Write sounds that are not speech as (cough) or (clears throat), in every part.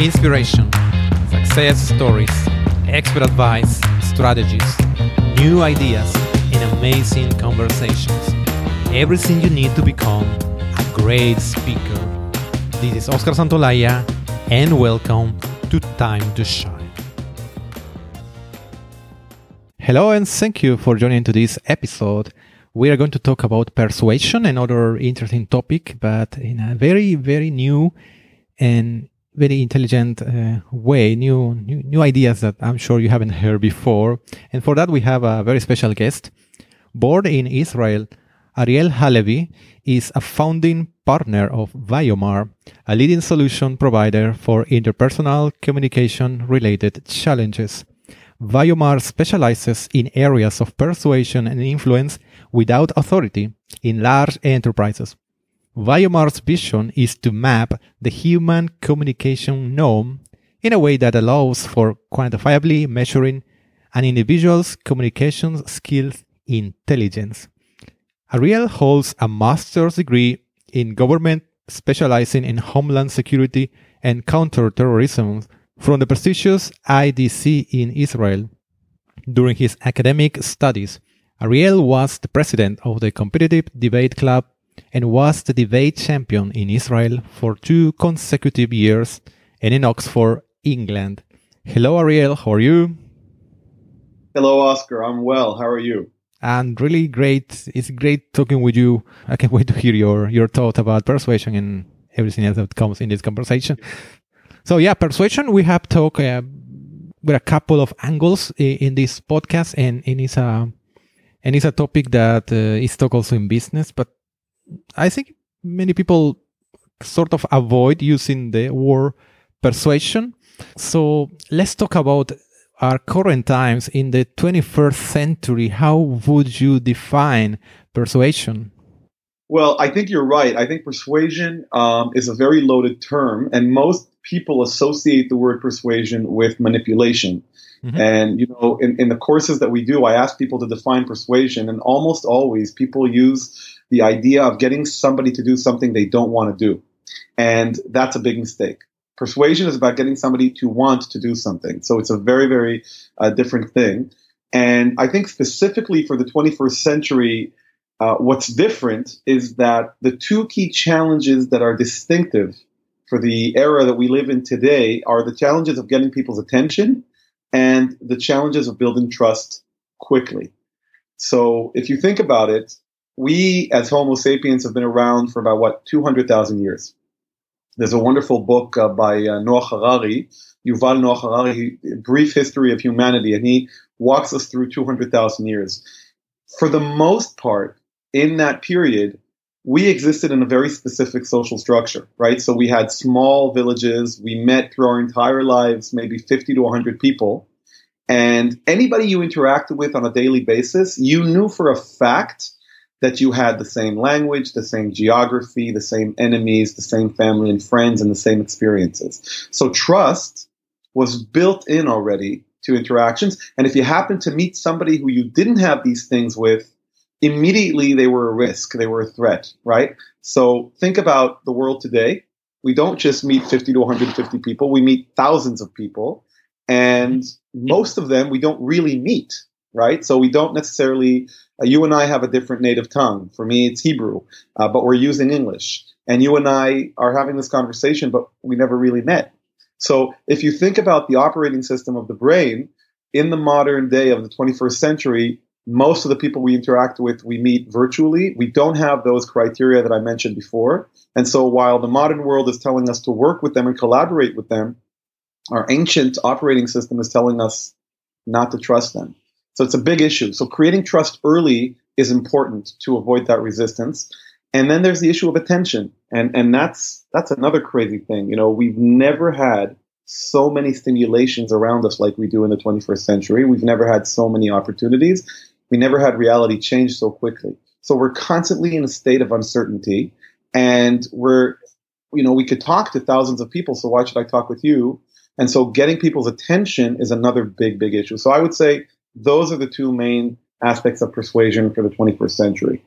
inspiration, success stories, expert advice, strategies, new ideas, and amazing conversations. Everything you need to become a great speaker. This is Oscar Santolaya, and welcome to Time to Shine. Hello, and thank you for joining today's episode. We are going to talk about persuasion, another interesting topic, but in a very, very new and very intelligent uh, way, new, new new ideas that I'm sure you haven't heard before. And for that, we have a very special guest. Born in Israel, Ariel Halevi is a founding partner of Viomar, a leading solution provider for interpersonal communication related challenges. Viomar specializes in areas of persuasion and influence without authority in large enterprises. Viomar's vision is to map the human communication norm in a way that allows for quantifiably measuring an individual's communication skills intelligence. Ariel holds a master's degree in government specializing in homeland security and counterterrorism from the prestigious IDC in Israel. During his academic studies, Ariel was the president of the Competitive Debate Club and was the debate champion in Israel for two consecutive years and in Oxford, England. Hello, Ariel. How are you? Hello, Oscar. I'm well. How are you? And really great. It's great talking with you. I can't wait to hear your, your thought about persuasion and everything else that comes in this conversation. So yeah, persuasion. We have talked uh, with a couple of angles in, in this podcast, and, and it's a and it's a topic that uh, is talked also in business. But I think many people sort of avoid using the word persuasion. So let's talk about our current times in the 21st century. How would you define persuasion? Well, I think you're right. I think persuasion um, is a very loaded term, and most people associate the word persuasion with manipulation. Mm-hmm. And, you know, in, in the courses that we do, I ask people to define persuasion, and almost always people use the idea of getting somebody to do something they don't want to do. And that's a big mistake. Persuasion is about getting somebody to want to do something. So it's a very, very uh, different thing. And I think specifically for the 21st century, uh, what's different is that the two key challenges that are distinctive for the era that we live in today are the challenges of getting people's attention and the challenges of building trust quickly. So if you think about it, we as Homo sapiens have been around for about what 200,000 years. There's a wonderful book uh, by uh, Noah Harari, Yuval Noah Harari, Brief History of Humanity, and he walks us through 200,000 years. For the most part, in that period, we existed in a very specific social structure, right? So we had small villages. We met through our entire lives, maybe 50 to 100 people. And anybody you interacted with on a daily basis, you knew for a fact that you had the same language, the same geography, the same enemies, the same family and friends, and the same experiences. So trust was built in already to interactions. And if you happen to meet somebody who you didn't have these things with, immediately they were a risk, they were a threat, right? So think about the world today. We don't just meet 50 to 150 people, we meet thousands of people. And most of them we don't really meet, right? So we don't necessarily, you and I have a different native tongue. For me, it's Hebrew, uh, but we're using English. And you and I are having this conversation, but we never really met. So if you think about the operating system of the brain in the modern day of the 21st century, most of the people we interact with, we meet virtually. We don't have those criteria that I mentioned before. And so while the modern world is telling us to work with them and collaborate with them, our ancient operating system is telling us not to trust them. So it's a big issue. So creating trust early is important to avoid that resistance. And then there's the issue of attention. And, and that's, that's another crazy thing. You know, we've never had so many stimulations around us like we do in the 21st century. We've never had so many opportunities. We never had reality change so quickly. So we're constantly in a state of uncertainty and we're, you know, we could talk to thousands of people. So why should I talk with you? And so getting people's attention is another big, big issue. So I would say those are the two main aspects of persuasion for the 21st century.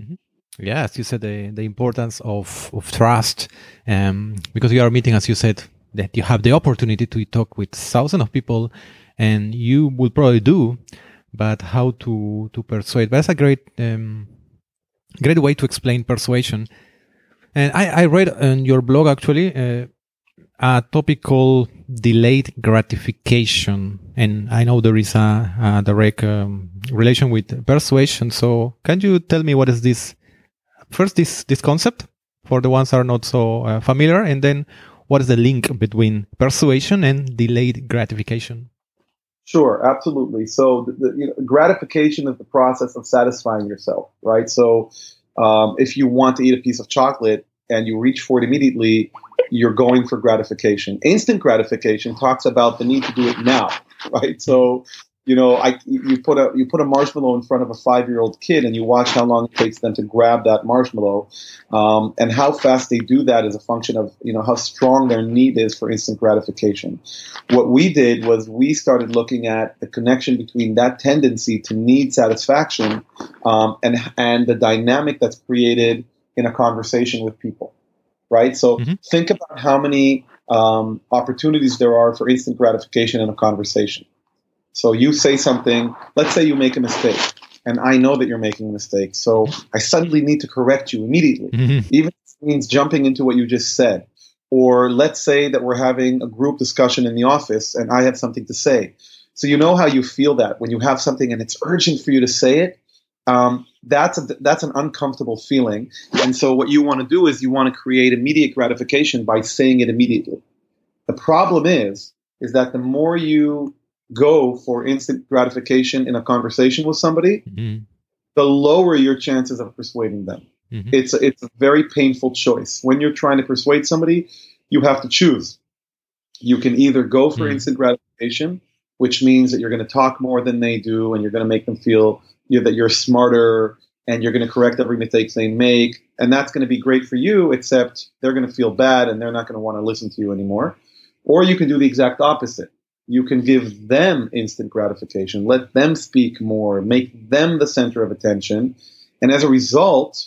Mm-hmm. Yes, you said the, the importance of, of trust, um, because you are meeting, as you said, that you have the opportunity to talk with thousands of people and you will probably do but how to to persuade that's a great um, great way to explain persuasion and i i read on your blog actually uh, a topic called delayed gratification and i know there is a, a direct um, relation with persuasion so can you tell me what is this first this this concept for the ones that are not so uh, familiar and then what is the link between persuasion and delayed gratification Sure, absolutely. So the, the you know, gratification is the process of satisfying yourself, right? So um, if you want to eat a piece of chocolate and you reach for it immediately, you're going for gratification. Instant gratification talks about the need to do it now, right? So you know, I you put a you put a marshmallow in front of a five year old kid, and you watch how long it takes them to grab that marshmallow, um, and how fast they do that is a function of you know how strong their need is for instant gratification. What we did was we started looking at the connection between that tendency to need satisfaction um, and and the dynamic that's created in a conversation with people, right? So mm-hmm. think about how many um, opportunities there are for instant gratification in a conversation so you say something, let's say you make a mistake, and I know that you're making a mistake. So I suddenly need to correct you immediately, mm-hmm. even if it means jumping into what you just said. Or let's say that we're having a group discussion in the office and I have something to say. So you know how you feel that when you have something and it's urgent for you to say it. Um, that's a, that's an uncomfortable feeling, and so what you want to do is you want to create immediate gratification by saying it immediately. The problem is is that the more you go for instant gratification in a conversation with somebody, mm-hmm. the lower your chances of persuading them. Mm-hmm. It's a, it's a very painful choice. When you're trying to persuade somebody, you have to choose. You can either go for mm-hmm. instant gratification, which means that you're going to talk more than they do, and you're going to make them feel you know, that you're smarter, and you're going to correct every mistake they make, and that's going to be great for you. Except they're going to feel bad, and they're not going to want to listen to you anymore. Or you can do the exact opposite you can give them instant gratification, let them speak more, make them the center of attention. And as a result,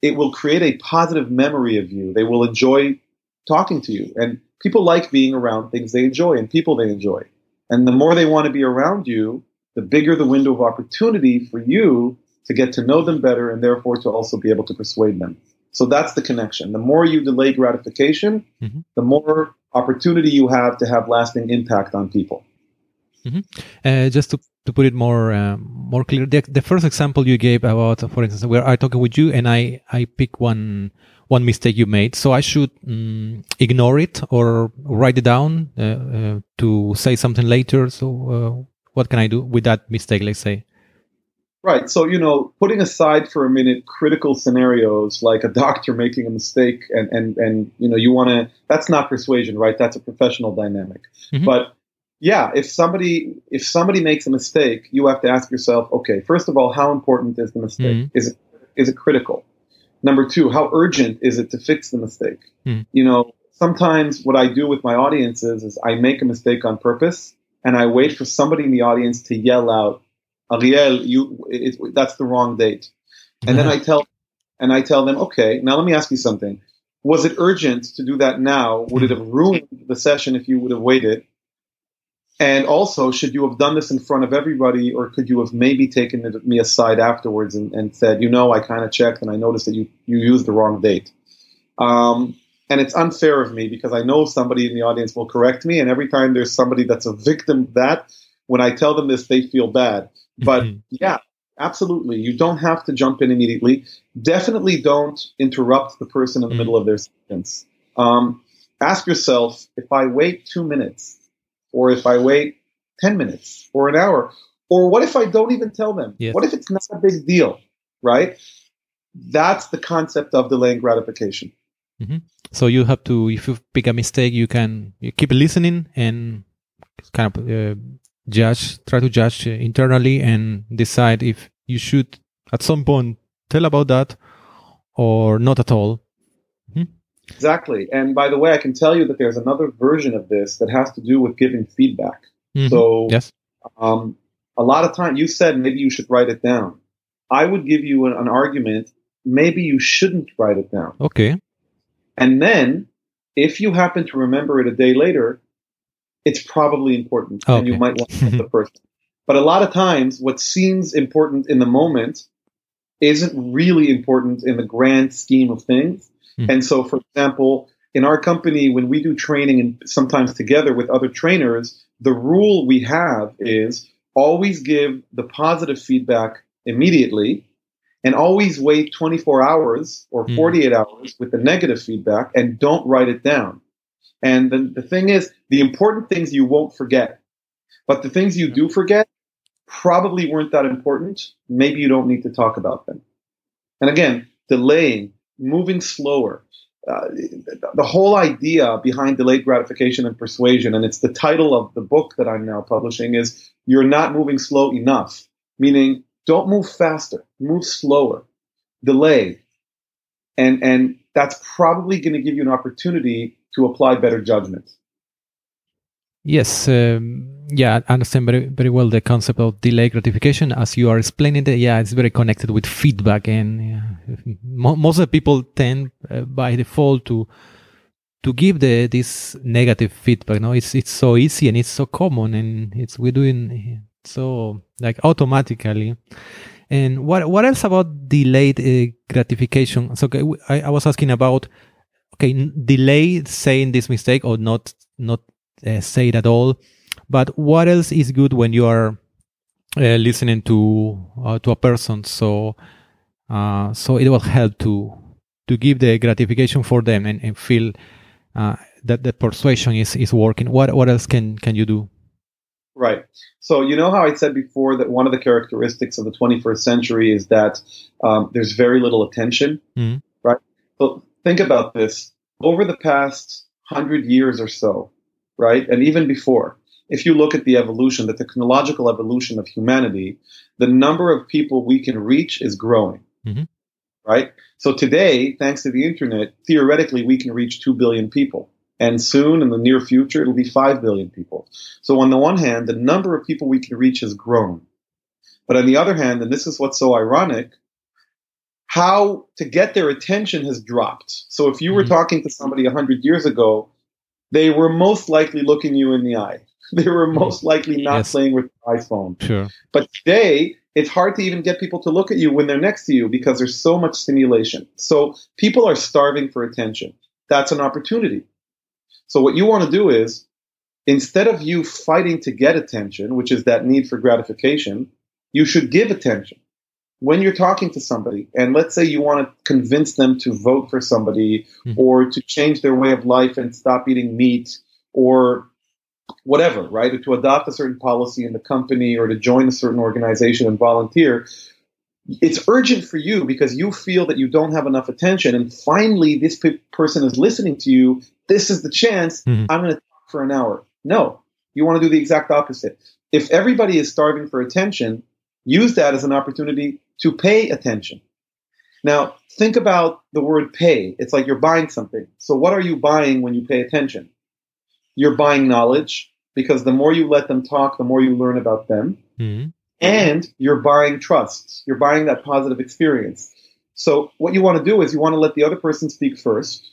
it will create a positive memory of you. They will enjoy talking to you. And people like being around things they enjoy and people they enjoy. And the more they want to be around you, the bigger the window of opportunity for you to get to know them better and therefore to also be able to persuade them. So that's the connection. The more you delay gratification, mm-hmm. the more opportunity you have to have lasting impact on people. Mm-hmm. Uh, just to, to put it more uh, more clear, the, the, first example you gave about, for instance, where I talking with you and I I pick one one mistake you made, so I should um, ignore it or write it down uh, uh to say something later. So uh, what can I do with that mistake? Let's say. Right. So, you know, putting aside for a minute critical scenarios like a doctor making a mistake and, and, and you know, you want to, that's not persuasion, right? That's a professional dynamic. Mm-hmm. But yeah, if somebody, if somebody makes a mistake, you have to ask yourself, okay, first of all, how important is the mistake? Mm-hmm. Is it, is it critical? Number two, how urgent is it to fix the mistake? Mm-hmm. You know, sometimes what I do with my audiences is I make a mistake on purpose and I wait for somebody in the audience to yell out, Ariel, you it, that's the wrong date. And then I tell and I tell them, okay, now let me ask you something. Was it urgent to do that now? Would it have ruined the session if you would have waited? And also, should you have done this in front of everybody, or could you have maybe taken me aside afterwards and, and said, you know, I kind of checked and I noticed that you, you used the wrong date? Um, and it's unfair of me because I know somebody in the audience will correct me, and every time there's somebody that's a victim of that, when I tell them this, they feel bad. But mm-hmm. yeah, absolutely. You don't have to jump in immediately. Definitely don't interrupt the person in the mm-hmm. middle of their sentence. Um, ask yourself if I wait two minutes, or if I wait 10 minutes, or an hour, or what if I don't even tell them? Yes. What if it's not a big deal, right? That's the concept of delaying gratification. Mm-hmm. So you have to, if you pick a mistake, you can you keep listening and kind of uh, judge, try to judge internally and decide if you should at some point tell about that or not at all. Mm-hmm. Exactly. And by the way, I can tell you that there's another version of this that has to do with giving feedback. Mm-hmm. So, yes. Um, a lot of time you said maybe you should write it down. I would give you an, an argument. Maybe you shouldn't write it down. Okay. And then if you happen to remember it a day later, it's probably important okay. and you might want to help the (laughs) person. But a lot of times, what seems important in the moment isn't really important in the grand scheme of things. Mm. And so, for example, in our company, when we do training and sometimes together with other trainers, the rule we have is always give the positive feedback immediately and always wait 24 hours or hmm. 48 mm. hours with the negative feedback and don't write it down. And the, the thing is, the important things you won't forget. But the things you do forget probably weren't that important. Maybe you don't need to talk about them. And again, delaying, moving slower. Uh, the whole idea behind delayed gratification and persuasion, and it's the title of the book that I'm now publishing, is you're not moving slow enough. Meaning, don't move faster, move slower, delay. And, and that's probably going to give you an opportunity to apply better judgment. Yes, um, yeah, I understand very very well the concept of delay gratification as you are explaining it. Yeah, it's very connected with feedback, and most of the people tend uh, by default to to give the this negative feedback. No, it's it's so easy and it's so common, and it's we're doing so like automatically. And what what else about delayed uh, gratification? So I, I was asking about okay, delay saying this mistake or not not uh, say it at all. But what else is good when you are uh, listening to uh, to a person? So uh, so it will help to to give the gratification for them and, and feel uh, that the persuasion is is working. What what else can can you do? Right. So you know how I said before that one of the characteristics of the 21st century is that um, there's very little attention, mm-hmm. right? So think about this. Over the past hundred years or so, right? And even before, if you look at the evolution, the technological evolution of humanity, the number of people we can reach is growing, mm-hmm. right? So today, thanks to the internet, theoretically, we can reach 2 billion people. And soon, in the near future, it'll be 5 billion people. So, on the one hand, the number of people we can reach has grown. But on the other hand, and this is what's so ironic, how to get their attention has dropped. So, if you were mm-hmm. talking to somebody 100 years ago, they were most likely looking you in the eye. (laughs) They were most likely not yes. playing with the iPhone. Sure. But today, it's hard to even get people to look at you when they're next to you because there's so much stimulation. So people are starving for attention. That's an opportunity. So what you want to do is instead of you fighting to get attention, which is that need for gratification, you should give attention when you're talking to somebody, and let's say you want to convince them to vote for somebody mm-hmm. or to change their way of life and stop eating meat or whatever, right? Or to adopt a certain policy in the company or to join a certain organization and volunteer. It's urgent for you because you feel that you don't have enough attention. And finally, this p- person is listening to you. This is the chance. Mm-hmm. I'm going to talk for an hour. No, you want to do the exact opposite. If everybody is starving for attention, use that as an opportunity to pay attention. Now, think about the word pay. It's like you're buying something. So, what are you buying when you pay attention? You're buying knowledge because the more you let them talk, the more you learn about them. Mm-hmm. And you're buying trust. You're buying that positive experience. So, what you want to do is you want to let the other person speak first.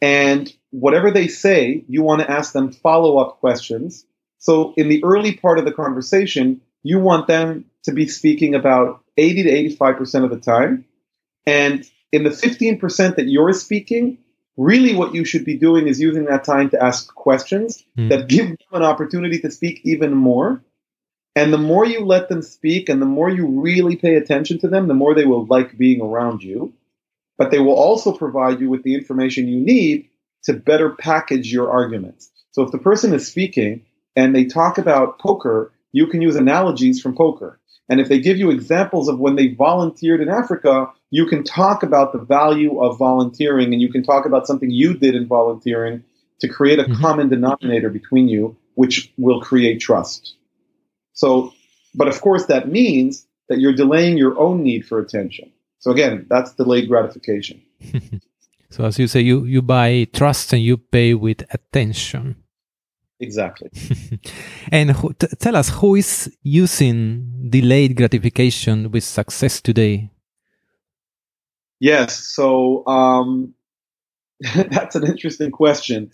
And whatever they say, you want to ask them follow up questions. So, in the early part of the conversation, you want them to be speaking about 80 to 85% of the time. And in the 15% that you're speaking, really what you should be doing is using that time to ask questions mm. that give them an opportunity to speak even more. And the more you let them speak and the more you really pay attention to them, the more they will like being around you. But they will also provide you with the information you need to better package your arguments. So if the person is speaking and they talk about poker, you can use analogies from poker. And if they give you examples of when they volunteered in Africa, you can talk about the value of volunteering and you can talk about something you did in volunteering to create a mm-hmm. common denominator between you, which will create trust. So, but of course, that means that you're delaying your own need for attention. So again, that's delayed gratification. (laughs) so as you say, you, you buy trust and you pay with attention. Exactly. (laughs) and who, tell us who is using delayed gratification with success today? Yes. So um, (laughs) that's an interesting question.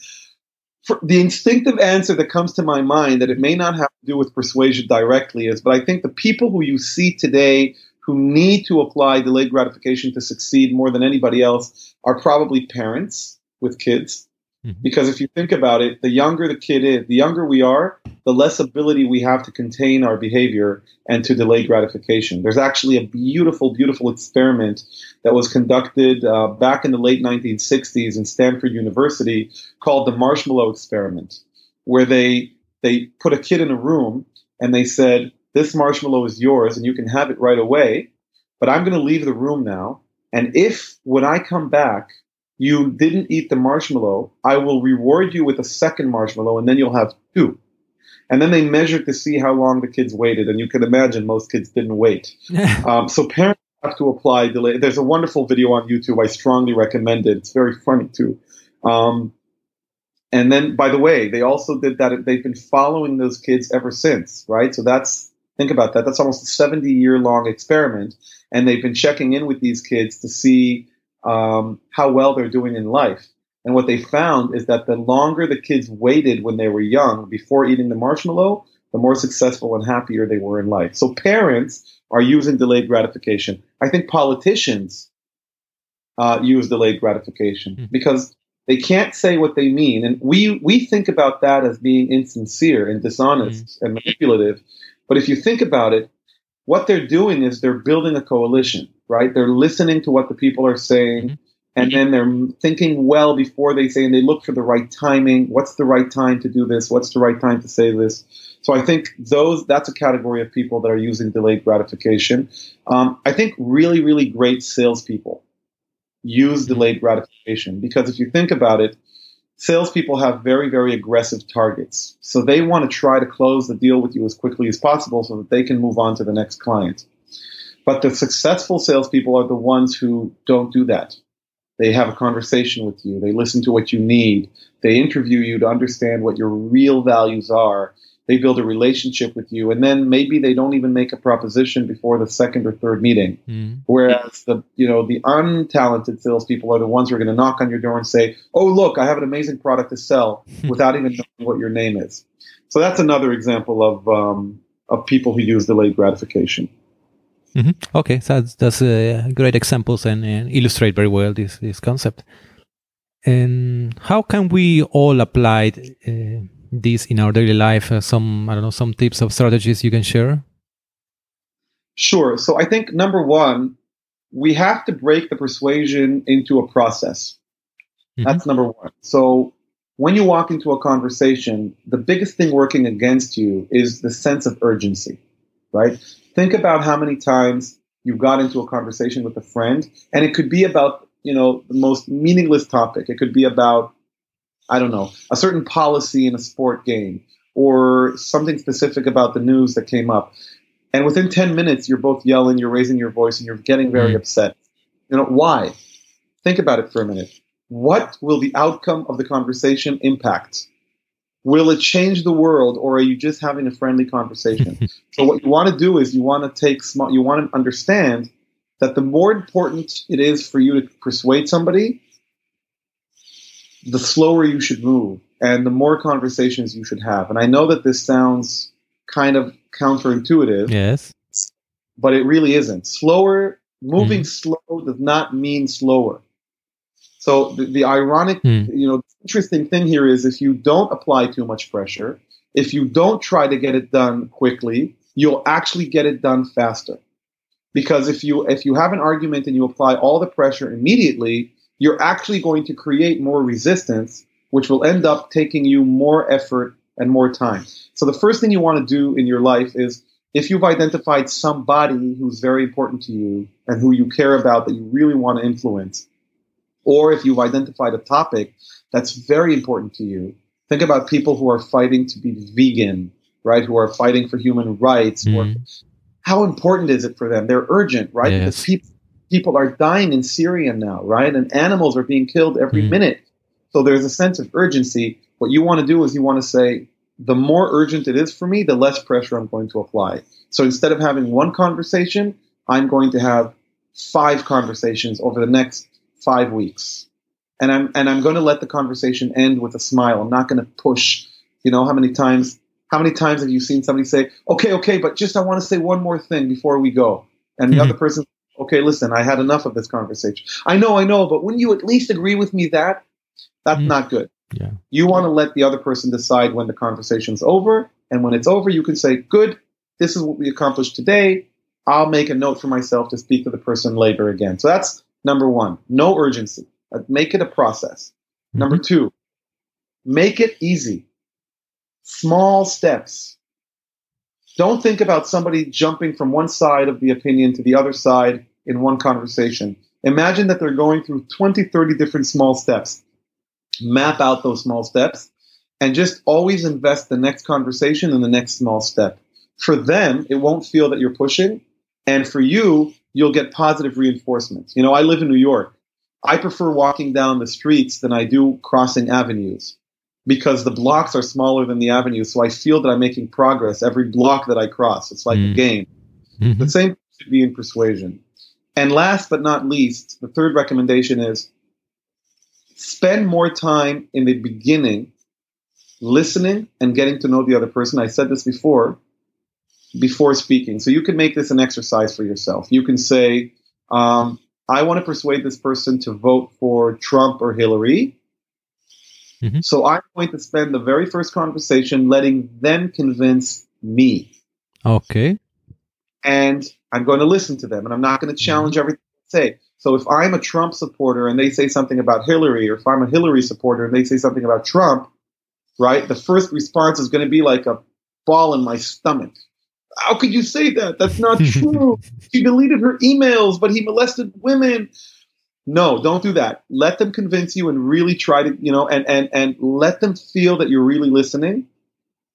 The instinctive answer that comes to my mind that it may not have to do with persuasion directly is, but I think the people who you see today who need to apply delayed gratification to succeed more than anybody else are probably parents with kids. Mm-hmm. Because if you think about it, the younger the kid is, the younger we are, the less ability we have to contain our behavior and to delay gratification. There's actually a beautiful, beautiful experiment that was conducted uh, back in the late 1960s in Stanford University called the marshmallow experiment, where they they put a kid in a room and they said, "This marshmallow is yours, and you can have it right away." But I'm going to leave the room now, and if when I come back you didn't eat the marshmallow, I will reward you with a second marshmallow, and then you'll have two. And then they measured to see how long the kids waited, and you can imagine most kids didn't wait. (laughs) um, so parents have to apply delay. There's a wonderful video on YouTube. I strongly recommend it. It's very funny too. Um, and then, by the way, they also did that. They've been following those kids ever since, right? So that's think about that. That's almost a 70 year long experiment, and they've been checking in with these kids to see um, how well they're doing in life. And what they found is that the longer the kids waited when they were young before eating the marshmallow, the more successful and happier they were in life. So parents are using delayed gratification. I think politicians uh, use delayed gratification mm-hmm. because they can't say what they mean, and we we think about that as being insincere and dishonest mm-hmm. and manipulative. But if you think about it, what they're doing is they're building a coalition, right? They're listening to what the people are saying. Mm-hmm. And then they're thinking well before they say, and they look for the right timing. What's the right time to do this? What's the right time to say this? So I think those that's a category of people that are using delayed gratification. Um, I think really, really great salespeople use mm-hmm. delayed gratification because if you think about it, salespeople have very, very aggressive targets. So they want to try to close the deal with you as quickly as possible so that they can move on to the next client. But the successful salespeople are the ones who don't do that. They have a conversation with you. They listen to what you need. They interview you to understand what your real values are they build a relationship with you, and then maybe they don't even make a proposition before the second or third meeting. Mm. Whereas the you know the untalented salespeople are the ones who are going to knock on your door and say, "Oh, look, I have an amazing product to sell," (laughs) without even knowing what your name is. So that's another example of um, of people who use delayed gratification. Mm-hmm. Okay, so that's, that's uh, great examples and, and, illustrate very well this this concept. And how can we all apply uh, this in our daily life? Uh, some I don't know some tips of strategies you can share. Sure. So I think number one, we have to break the persuasion into a process. Mm-hmm. That's number one. So when you walk into a conversation, the biggest thing working against you is the sense of urgency, right? Think about how many times you've got into a conversation with a friend, and it could be about, you know, the most meaningless topic. It could be about I don't know, a certain policy in a sport game or something specific about the news that came up. And within 10 minutes, you're both yelling, you're raising your voice, and you're getting very mm upset. You know, why? Think about it for a minute. What will the outcome of the conversation impact? Will it change the world, or are you just having a friendly conversation? (laughs) so, what you want to do is you want to take small, you want to understand that the more important it is for you to persuade somebody, the slower you should move and the more conversations you should have. And I know that this sounds kind of counterintuitive. Yes. But it really isn't. Slower, moving mm. slow does not mean slower. So the, the ironic, mm. you know, interesting thing here is if you don't apply too much pressure, if you don't try to get it done quickly, you'll actually get it done faster. Because if you if you have an argument and you apply all the pressure immediately, you're actually going to create more resistance, which will end up taking you more effort and more time. So the first thing you want to do in your life is if you've identified somebody who's very important to you and who you care about that you really want to influence, or if you've identified a topic that's very important to you, think about people who are fighting to be vegan, right? Who are fighting for human rights. Mm. Or mm-hmm. how important is it for them? They're urgent, right? Yes. Because people people are dying in Syria now, right? And animals are being killed every mm. minute. So there's a sense of urgency. What you want to do is you want to say, the more urgent it is for me, the less pressure I'm going to apply. So instead of having one conversation, I'm going to have five conversations over the next five weeks. and I'm and I'm going to let the conversation end with a smile. I'm not going to push. You know how many times how many times have you seen somebody say, "Okay, okay, but just I want to say one more thing before we go," and the mm-hmm. other person, "Okay, listen, I had enough of this conversation. I know, I know, but wouldn't you at least agree with me that that's mm-hmm. not good." Yeah. You want to let the other person decide when the conversation's over, and when it's over, you can say, "Good, this is what we accomplished today. I'll make a note for myself to speak to the person later again." So that's number one. No urgency. Uh, make it a process. Mm-hmm. Number two, make it easy. Small steps. Don't think about somebody jumping from one side of the opinion to the other side in one conversation. Imagine that they're going through 20, 30 different small steps. Map out those small steps and just always invest the next conversation in the next small step. For them, it won't feel that you're pushing. And for you, you'll get positive reinforcements. You know, I live in New York. I prefer walking down the streets than I do crossing avenues because the blocks are smaller than the avenues. So I feel that I'm making progress every block that I cross. It's like mm. a game. Mm-hmm. The same should be in persuasion. And last but not least, the third recommendation is spend more time in the beginning listening and getting to know the other person. I said this before, before speaking. So you can make this an exercise for yourself. You can say, um, I want to persuade this person to vote for Trump or Hillary. Mm-hmm. So I'm going to spend the very first conversation letting them convince me. Okay. And I'm going to listen to them and I'm not going to mm-hmm. challenge mm-hmm. everything they say. So if I'm a Trump supporter and they say something about Hillary, or if I'm a Hillary supporter and they say something about Trump, right, the first response is going to be like a ball in my stomach. How could you say that? That's not (laughs) true. he deleted her emails, but he molested women. No, don't do that. Let them convince you and really try to, you know, and and and let them feel that you're really listening.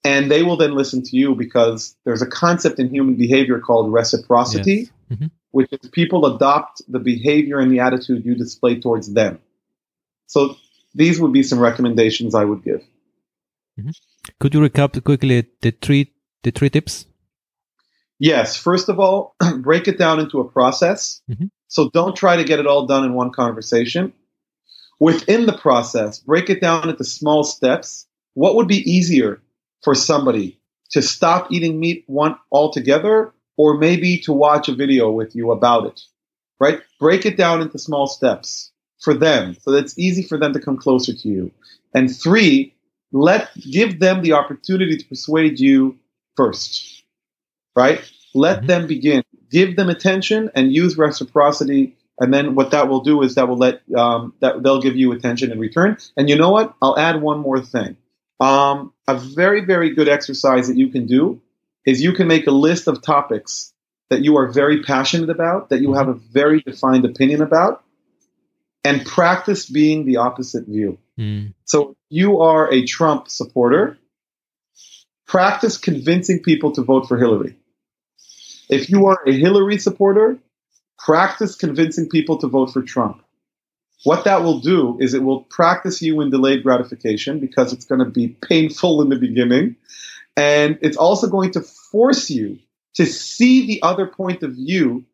And they will then listen to you because there's a concept in human behavior called reciprocity, yes. mm-hmm. which is people adopt the behavior and the attitude you display towards them. So these would be some recommendations I would give. Mm-hmm. Could you recap quickly the three the three tips Yes. First of all, (clears throat) break it down into a process. Mm-hmm. So don't try to get it all done in one conversation. Within the process, break it down into small steps. What would be easier for somebody to stop eating meat one altogether or maybe to watch a video with you about it? Right? Break it down into small steps for them so that it's easy for them to come closer to you. And three, let give them the opportunity to persuade you first right? Let mm-hmm. them begin. Give them attention and use reciprocity. And then what that will do is that will let um, that they'll give you attention in return. And you know what? I'll add one more thing. Um, a very very good exercise that you can do is you can make a list of topics that you are very passionate about, that you have a very defined opinion about, and practice being the opposite view. Mm. So you are a Trump supporter. Practice convincing people to vote for Hillary. If you are a Hillary supporter, practice convincing people to vote for Trump. What that will do is it will practice you in delayed gratification because it's going to be painful in the beginning. And it's also going to force you to see the other point of view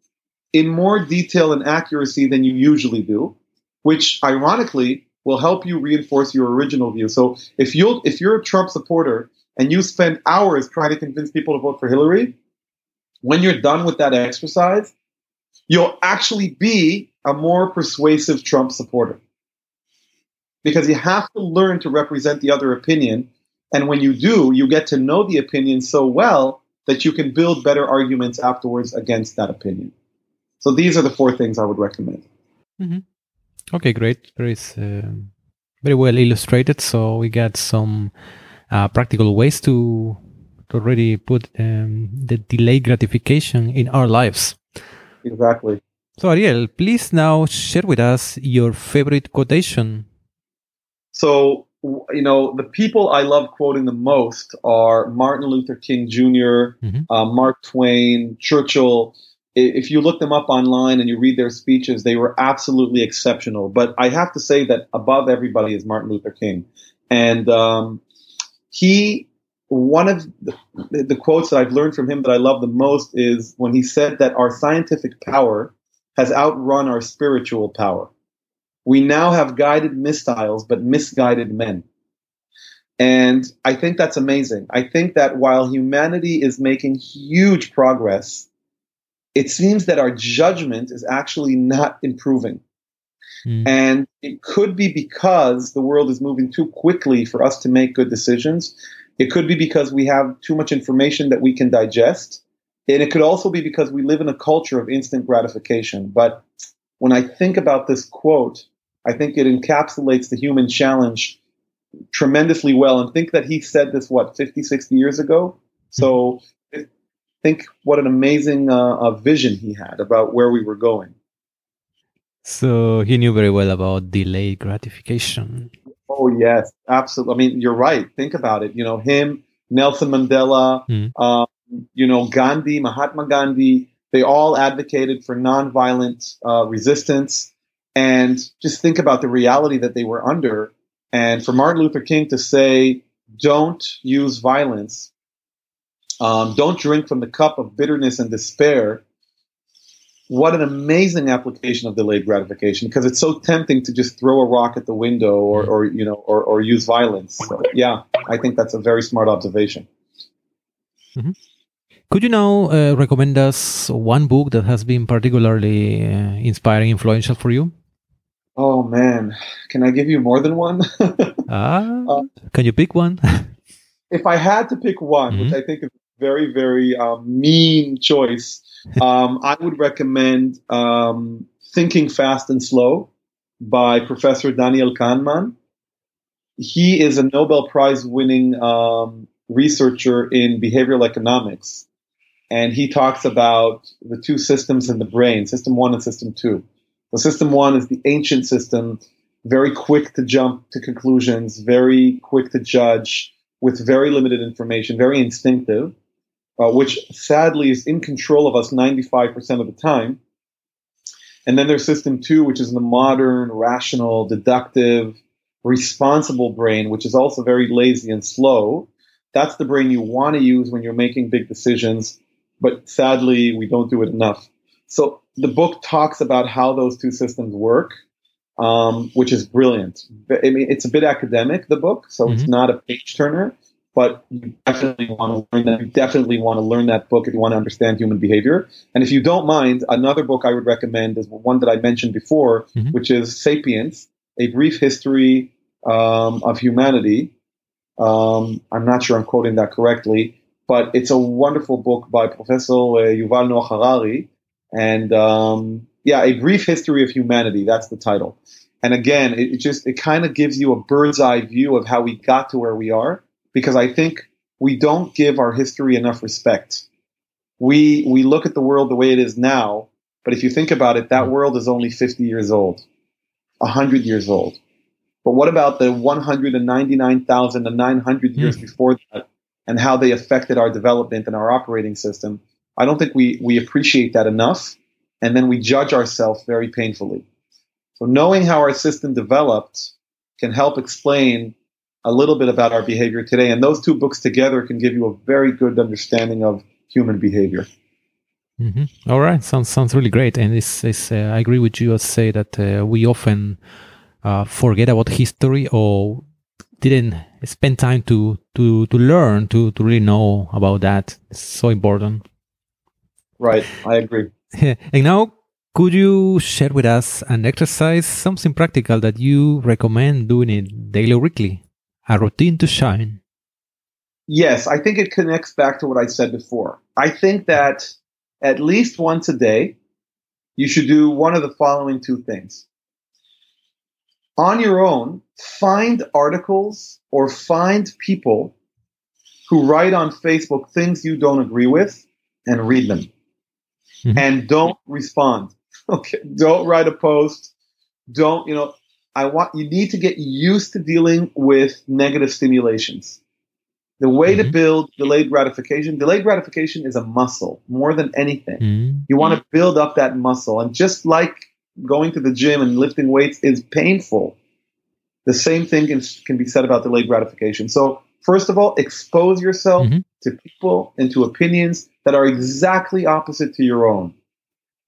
in more detail and accuracy than you usually do, which ironically will help you reinforce your original view. So if you if you're a Trump supporter and you spend hours trying to convince people to vote for Hillary, when you're done with that exercise, you'll actually be a more persuasive Trump supporter. Because you have to learn to represent the other opinion. And when you do, you get to know the opinion so well that you can build better arguments afterwards against that opinion. So these are the four things I would recommend. Mm-hmm. Okay, great. Very, uh, very well illustrated. So we got some uh, practical ways to to really put um, the delayed gratification in our lives. Exactly. So, Ariel, please now share with us your favorite quotation. So, you know, the people I love quoting the most are Martin Luther King junior mm-hmm. uh, Mark Twain, Churchill. If you look them up online and you read their speeches, they were absolutely exceptional. But I have to say that above everybody is Martin Luther King. And um, he one of the, the, quotes that I've learned from him that I love the most is when he said that our scientific power has outrun our spiritual power. We now have guided missiles, but misguided men. And I think that's amazing. I think that while humanity is making huge progress, it seems that our judgment is actually not improving. Mm. And it could be because the world is moving too quickly for us to make good decisions. It could be because we have too much information that we can digest. And it could also be because we live in a culture of instant gratification. But when I think about this quote, I think it encapsulates the human challenge tremendously well. And think that he said this, what, 50, 60 years ago? So think what an amazing uh, vision he had about where we were going. So he knew very well about delayed gratification. Oh yes, absolutely. I mean, you're right. Think about it. You know, him, Nelson Mandela, mm. um, you know, Gandhi, Mahatma Gandhi. They all advocated for nonviolent uh, resistance, and just think about the reality that they were under. And for Martin Luther King to say, "Don't use violence," um, "Don't drink from the cup of bitterness and despair," what an amazing application of delayed gratification because it's so tempting to just throw a rock at the window or, or you know or, or use violence. So, yeah i think that's a very smart observation. Mm-hmm. could you now uh, recommend us one book that has been particularly uh, inspiring influential for you? Oh man. Can i give you more than one? Ah, (laughs) uh, can you pick one? (laughs) If i had to pick one mm-hmm. which i think is very very um, mean choice um, I would recommend um, Thinking Fast and Slow by Professor Daniel Kahneman. He is a Nobel Prize winning um, researcher in behavioral economics. And he talks about the two systems in the brain, system one and system two. So, system one is the ancient system, very quick to jump to conclusions, very quick to judge, with very limited information, very instinctive uh, which sadly is in control of us 95% of the time. And then there's system two, which is the modern, rational, deductive, responsible brain, which is also very lazy and slow. That's the brain you want to use when you're making big decisions, but sadly, we don't do it enough. So the book talks about how those two systems work, um, which is brilliant. I mean, it's a bit academic, the book, so mm-hmm. it's not a page turner, but you definitely want to learn that. You definitely want to learn that book if you want to understand human behavior. And if you don't mind, another book I would recommend is one that I mentioned before, mm-hmm. which is *Sapiens: A Brief History um, of Humanity*. Um, I'm not sure I'm quoting that correctly, but it's a wonderful book by Professor uh, Yuval Noah Harari, and um, yeah, a brief history of humanity. That's the title. And again, it, it just it kind of gives you a bird's eye view of how we got to where we are because I think we don't give our history enough respect. We we look at the world the way it is now, but if you think about it, that world is only 50 years old, 100 years old. But what about the 199,900 years mm. before that and how they affected our development and our operating system? I don't think we, we appreciate that enough. And then we judge ourselves very painfully. So knowing how our system developed can help explain a little bit about our behavior today. And those two books together can give you a very good understanding of human behavior. Mm-hmm. All right, sounds sounds really great. And it's, it's uh, I agree with you. I say that uh, we often uh, forget about history or didn't spend time to to to learn to to really know about that. It's so important. Right, I agree. (laughs) and now, could you share with us an exercise, something practical that you recommend doing it daily or weekly? A routine to shine? Yes, I think it connects back to what I said before. I think that at least once a day, you should do one of the following two things. On your own, find articles or find people who write on Facebook things you don't agree with and read them. Mm-hmm. And don't respond. (laughs) Okay. Don't write a post. Don't, you know, I want you need to get used to dealing with negative stimulations. The way mm-hmm. to build delayed gratification, delayed gratification is a muscle more than anything. Mm-hmm. You want to build up that muscle. And just like going to the gym and lifting weights is painful, the same thing can, can be said about delayed gratification. So, first of all, expose yourself mm-hmm. to people and to opinions that are exactly opposite to your own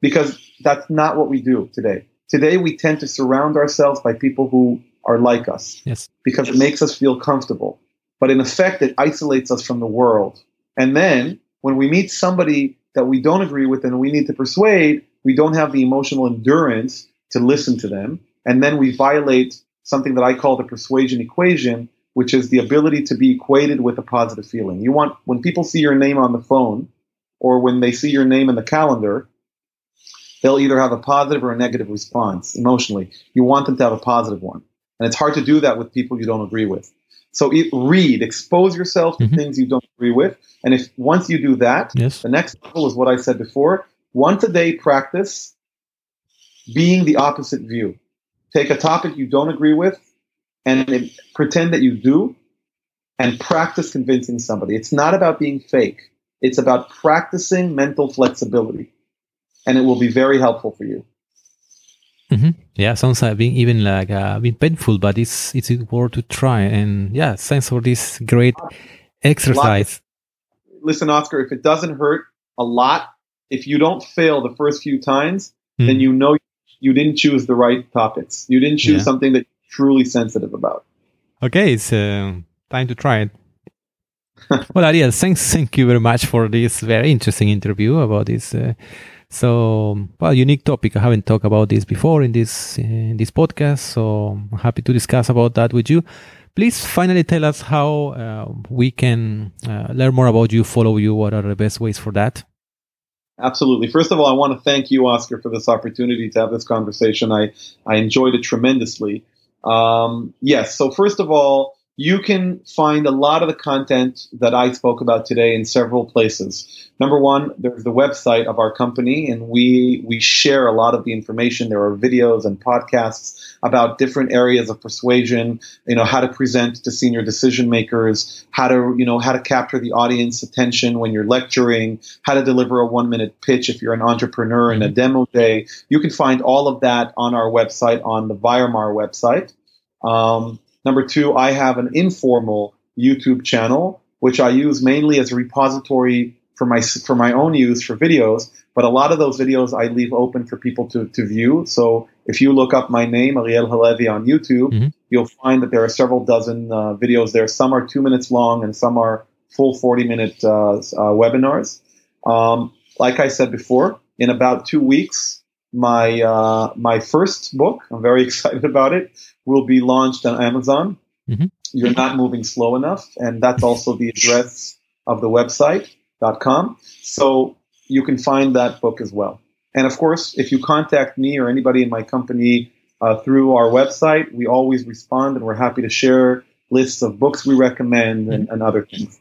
because that's not what we do today. Today we tend to surround ourselves by people who are like us. Yes. Because it makes us feel comfortable. But in effect, it isolates us from the world. And then when we meet somebody that we don't agree with and we need to persuade, we don't have the emotional endurance to listen to them. And then we violate something that I call the persuasion equation, which is the ability to be equated with a positive feeling. You want, when people see your name on the phone or when they see your name in the calendar, they'll either have a positive or a negative response emotionally. You want them to have a positive one. And it's hard to do that with people you don't agree with. So it, read, expose yourself to mm-hmm. things you don't agree with. And if once you do that, yes. the next level is what I said before. Once a day practice being the opposite view. Take a topic you don't agree with and pretend that you do and practice convincing somebody. It's not about being fake. It's about practicing mental flexibility and it will be very helpful for you. Mm-hmm. Yeah, sounds like being even like uh, being painful, but it's it's worth to try. And yeah, thanks for this great exercise. Listen, Oscar, if it doesn't hurt a lot, if you don't fail the first few times, mm. then you know you didn't choose the right topics. You didn't choose yeah. something that you're truly sensitive about. Okay, it's uh, time to try it. (laughs) well, Ariel, thanks, thank you very much for this very interesting interview about this. Uh, so, well, unique topic. I haven't talked about this before in this in this podcast, so I'm happy to discuss about that with you. Please finally tell us how uh, we can uh, learn more about you, follow you. What are the best ways for that? Absolutely. First of all, I want to thank you, Oscar, for this opportunity to have this conversation. I I enjoyed it tremendously. Um, yes. So first of all, you can find a lot of the content that I spoke about today in several places. Number one, there's the website of our company, and we we share a lot of the information. There are videos and podcasts about different areas of persuasion. You know how to present to senior decision makers, how to you know how to capture the audience attention when you're lecturing, how to deliver a one minute pitch if you're an entrepreneur in a demo day. You can find all of that on our website on the Viremar website. Um, Number two, I have an informal YouTube channel, which I use mainly as a repository for my for my own use for videos. But a lot of those videos I leave open for people to, to view. So if you look up my name, Ariel Halevi, on YouTube, mm-hmm. you'll find that there are several dozen uh, videos there. Some are two minutes long, and some are full forty minute uh, uh, webinars. Um, like I said before, in about two weeks, my uh, my first book. I'm very (laughs) excited about it will be launched on Amazon. Mm-hmm. You're not moving slow enough, and that's also the address of the website.com. So you can find that book as well. And of course, if you contact me or anybody in my company uh, through our website, we always respond and we're happy to share lists of books we recommend and, and other things.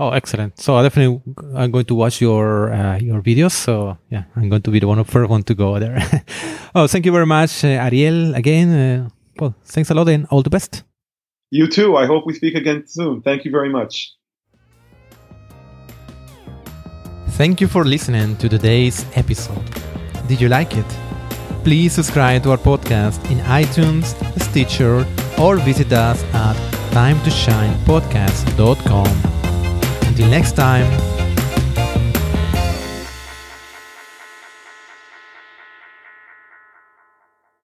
Oh, excellent! So I definitely I'm going to watch your uh, your videos. So yeah, I'm going to be the one of first one to go there. (laughs) oh, thank you very much, uh, Ariel. Again, uh, well, thanks a lot and all the best. You too. I hope we speak again soon. Thank you very much. Thank you for listening to today's episode. Did you like it? Please subscribe to our podcast in iTunes, Stitcher, or visit us at timetoshinepodcast.com. Until next time,